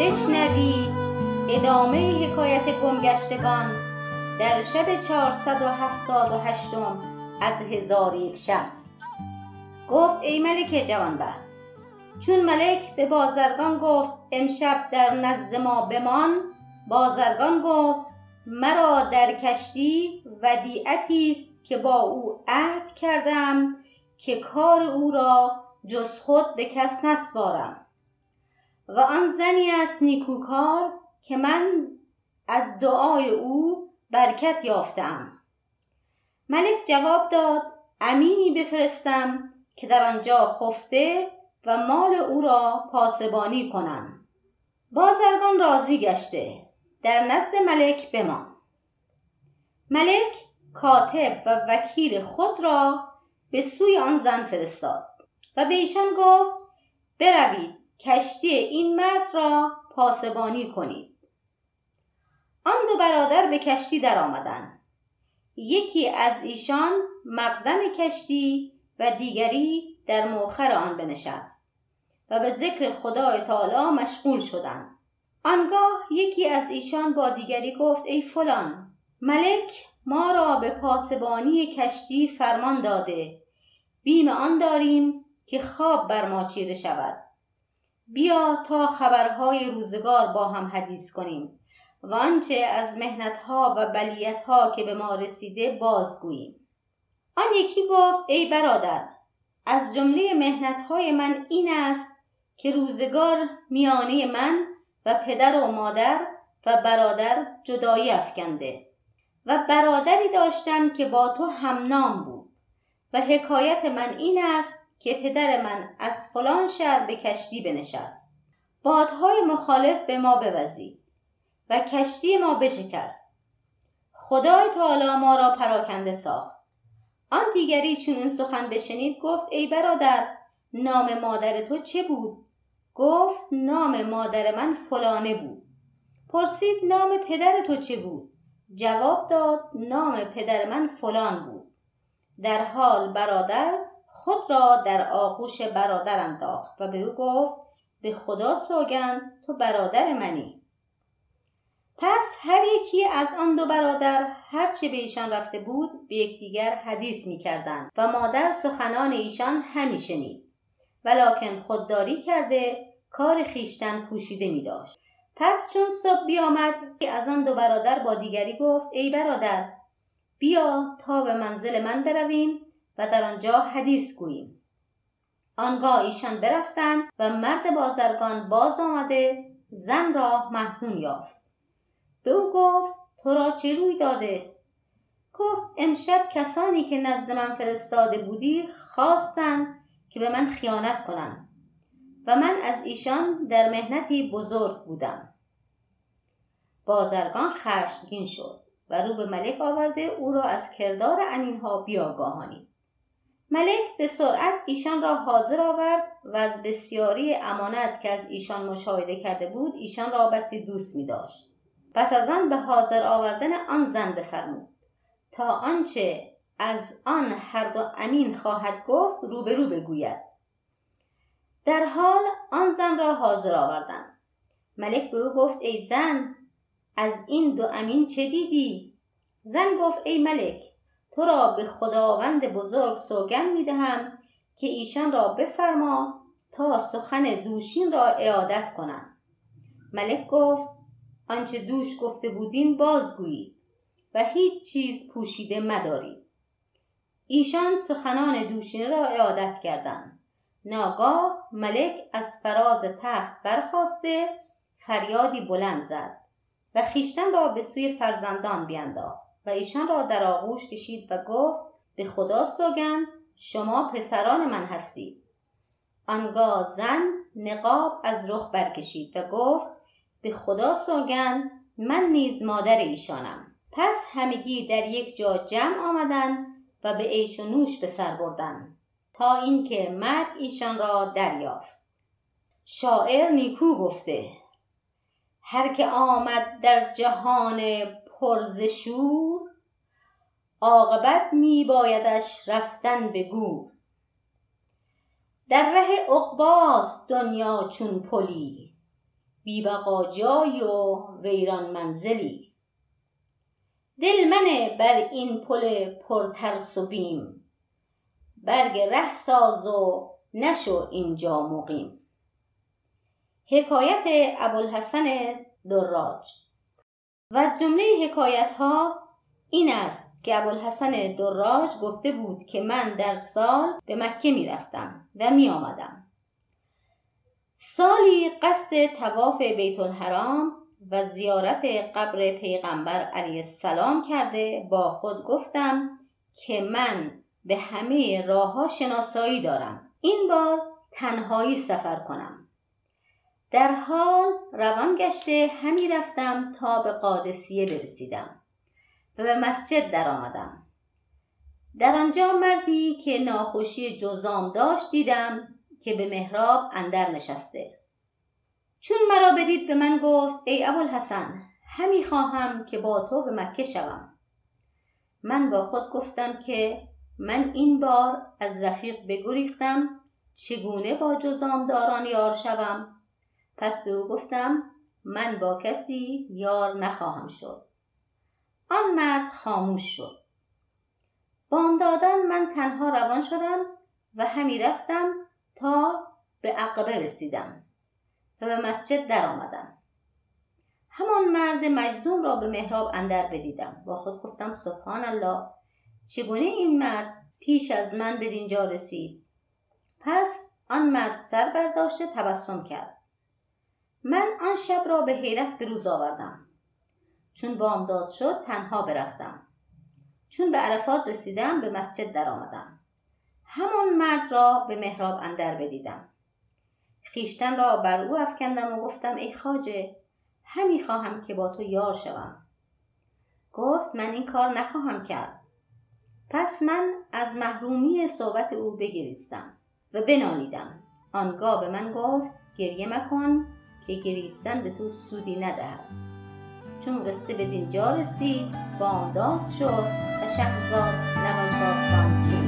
بشنوید ادامه حکایت گمگشتگان در شب چهارصد و هفتاد و هشتم از هزار یک شب. گفت ای ملک جوانبخت چون ملک به بازرگان گفت امشب در نزد ما بمان بازرگان گفت مرا در کشتی ودیعتی است که با او عهد کردم که کار او را جز خود به کس نسپارم. و آن زنی است نیکوکار که من از دعای او برکت یافتم. ملک جواب داد امینی بفرستم که در آنجا خفته و مال او را پاسبانی کنم. بازرگان راضی گشته در نزد ملک بمان. ملک کاتب و وکیل خود را به سوی آن زن فرستاد و به ایشان گفت بروید. کشتی این مرد را پاسبانی کنید. آن دو برادر به کشتی درآمدند یکی از ایشان مقدم کشتی و دیگری در موخر آن بنشست و به ذکر خدای تعالی مشغول شدند. آنگاه یکی از ایشان با دیگری گفت ای فلان ملک ما را به پاسبانی کشتی فرمان داده. بیم آن داریم که خواب بر ما چیره شود. بیا تا خبرهای روزگار با هم حدیث کنیم. و آنچه از مهنتها و بلیتها که به ما رسیده بازگوییم. آن یکی گفت ای برادر از جمله مهنتهای من این است که روزگار میانه من و پدر و مادر و برادر جدایی افکنده. و برادری داشتم که با تو همنام بود. و حکایت من این است که پدر من از فلان شهر به کشتی بنشست. بادهای مخالف به ما بوزید و کشتی ما بشکست. خدای تعالی ما را پراکنده ساخت. آن دیگری چون این سخن بشنید گفت ای برادر نام مادر تو چه بود؟ گفت نام مادر من فلانه بود. پرسید نام پدر تو چه بود؟ جواب داد نام پدر من فلان بود. در حال برادر خود را در آغوش برادر انداخت و به او گفت به خدا سوگند تو برادر منی پس هر یکی از آن دو برادر هرچه به ایشان رفته بود به یکدیگر حدیث می‌کردند و مادر سخنان ایشان همی شنید ولکن خودداری کرده کار خیشتن پوشیده می داشت. پس چون صبح بیامد از آن دو برادر با دیگری گفت ای برادر بیا تا به منزل من برویم و در آنجا حدیث گوییم. آنگاه ایشان برفتند و مرد بازرگان باز آمده زن را محزون یافت. به او گفت تو را چه روی داده؟ گفت امشب کسانی که نزد من فرستاده بودی خواستند که به من خیانت کنند و من از ایشان در مهنتی بزرگ بودم. بازرگان خشمگین شد و رو به ملک آورده او را از کردار امینها بیاگاهانید. ملک به سرعت ایشان را حاضر آورد و از بسیاری امانت که از ایشان مشاهده کرده بود ایشان را بسی دوست می داشت. پس از آن به حاضر آوردن آن زن بفرمود. تا آنچه از آن هر دو امین خواهد گفت روبرو بگوید. در حال آن زن را حاضر آوردند. ملک به او گفت ای زن از این دو امین چه دیدی؟ زن گفت ای ملک تو را به خداوند بزرگ سوگن می دهم که ایشان را بفرما تا سخن دوشین را اعادت کنند. ملک گفت آنچه دوش گفته بودین بازگویید و هیچ چیز پوشیده مدارید. ایشان سخنان دوشین را اعادت کردند. ناگاه ملک از فراز تخت برخواسته فریادی بلند زد و خیشتن را به سوی فرزندان بینداخت. و ایشان را در آغوش کشید و گفت به خدا سوگند شما پسران من هستید. آنگاه زن نقاب از رخ برکشید و گفت به خدا سوگند من نیز مادر ایشانم. پس همگی در یک جا جمع آمدند و به عیش و نوش به سر بردند تا اینکه مرگ ایشان را دریافت. شاعر نیکو گفته هر که آمد در جهان پرزشور عاقبت می بایدش رفتن به گور. در ره عقباست دنیا چون پلی بیبقا جای و ویران منزلی. دل منه بر این پل پرترس و بیم برگ ره ساز و نشو اینجا مقیم. حکایت ابوالحسن دراج و از جمله حکایت ها این است که ابوالحسن دراج گفته بود که من در سال به مکه می رفتم و می آمدم. سالی قصد تواف بیت الحرام و زیارت قبر پیغمبر علیه السلام کرده با خود گفتم که من به همه راه ها شناسایی دارم این بار تنهایی سفر کنم در حال روان گشته همی رفتم تا به قادسیه برسیدم و به مسجد در آمدم در آنجا مردی که ناخوشی جزام داشت دیدم که به محراب اندر نشسته. چون مرا بدید به من گفت ای ابوالحسن همی خواهم که با تو به مکه شوم. من با خود گفتم که من این بار از رفیق بگریختم چگونه با جزامداران یار شوم؟ پس به او گفتم من با کسی یار نخواهم شد. آن مرد خاموش شد. بامدادان من تنها روان شدم و همی رفتم تا به عقبه رسیدم و به مسجد در آمدم. همان مرد مجزوم را به محراب اندر بدیدم. با خود گفتم سبحان الله چگونه این مرد پیش از من به دینجا رسید؟ پس آن مرد سر برداشته تبسم کرد. من آن شب را به حیرت به روز آوردم. چون بامداد شد تنها برفتم. چون به عرفات رسیدم به مسجد درآمدم. همان مرد را به محراب اندر بدیدم. خیشتن را بر او افکندم و گفتم ای خاجه همی خواهم که با تو یار شوم. گفت من این کار نخواهم کرد. پس من از محرومی صحبت او بگریستم و بنالیدم. آنگاه به من گفت گریه مکن. که گریستن به تو سودی ندهد. چون قصه به دینجا رسید بامداد شد و شهرزاد لب از داستان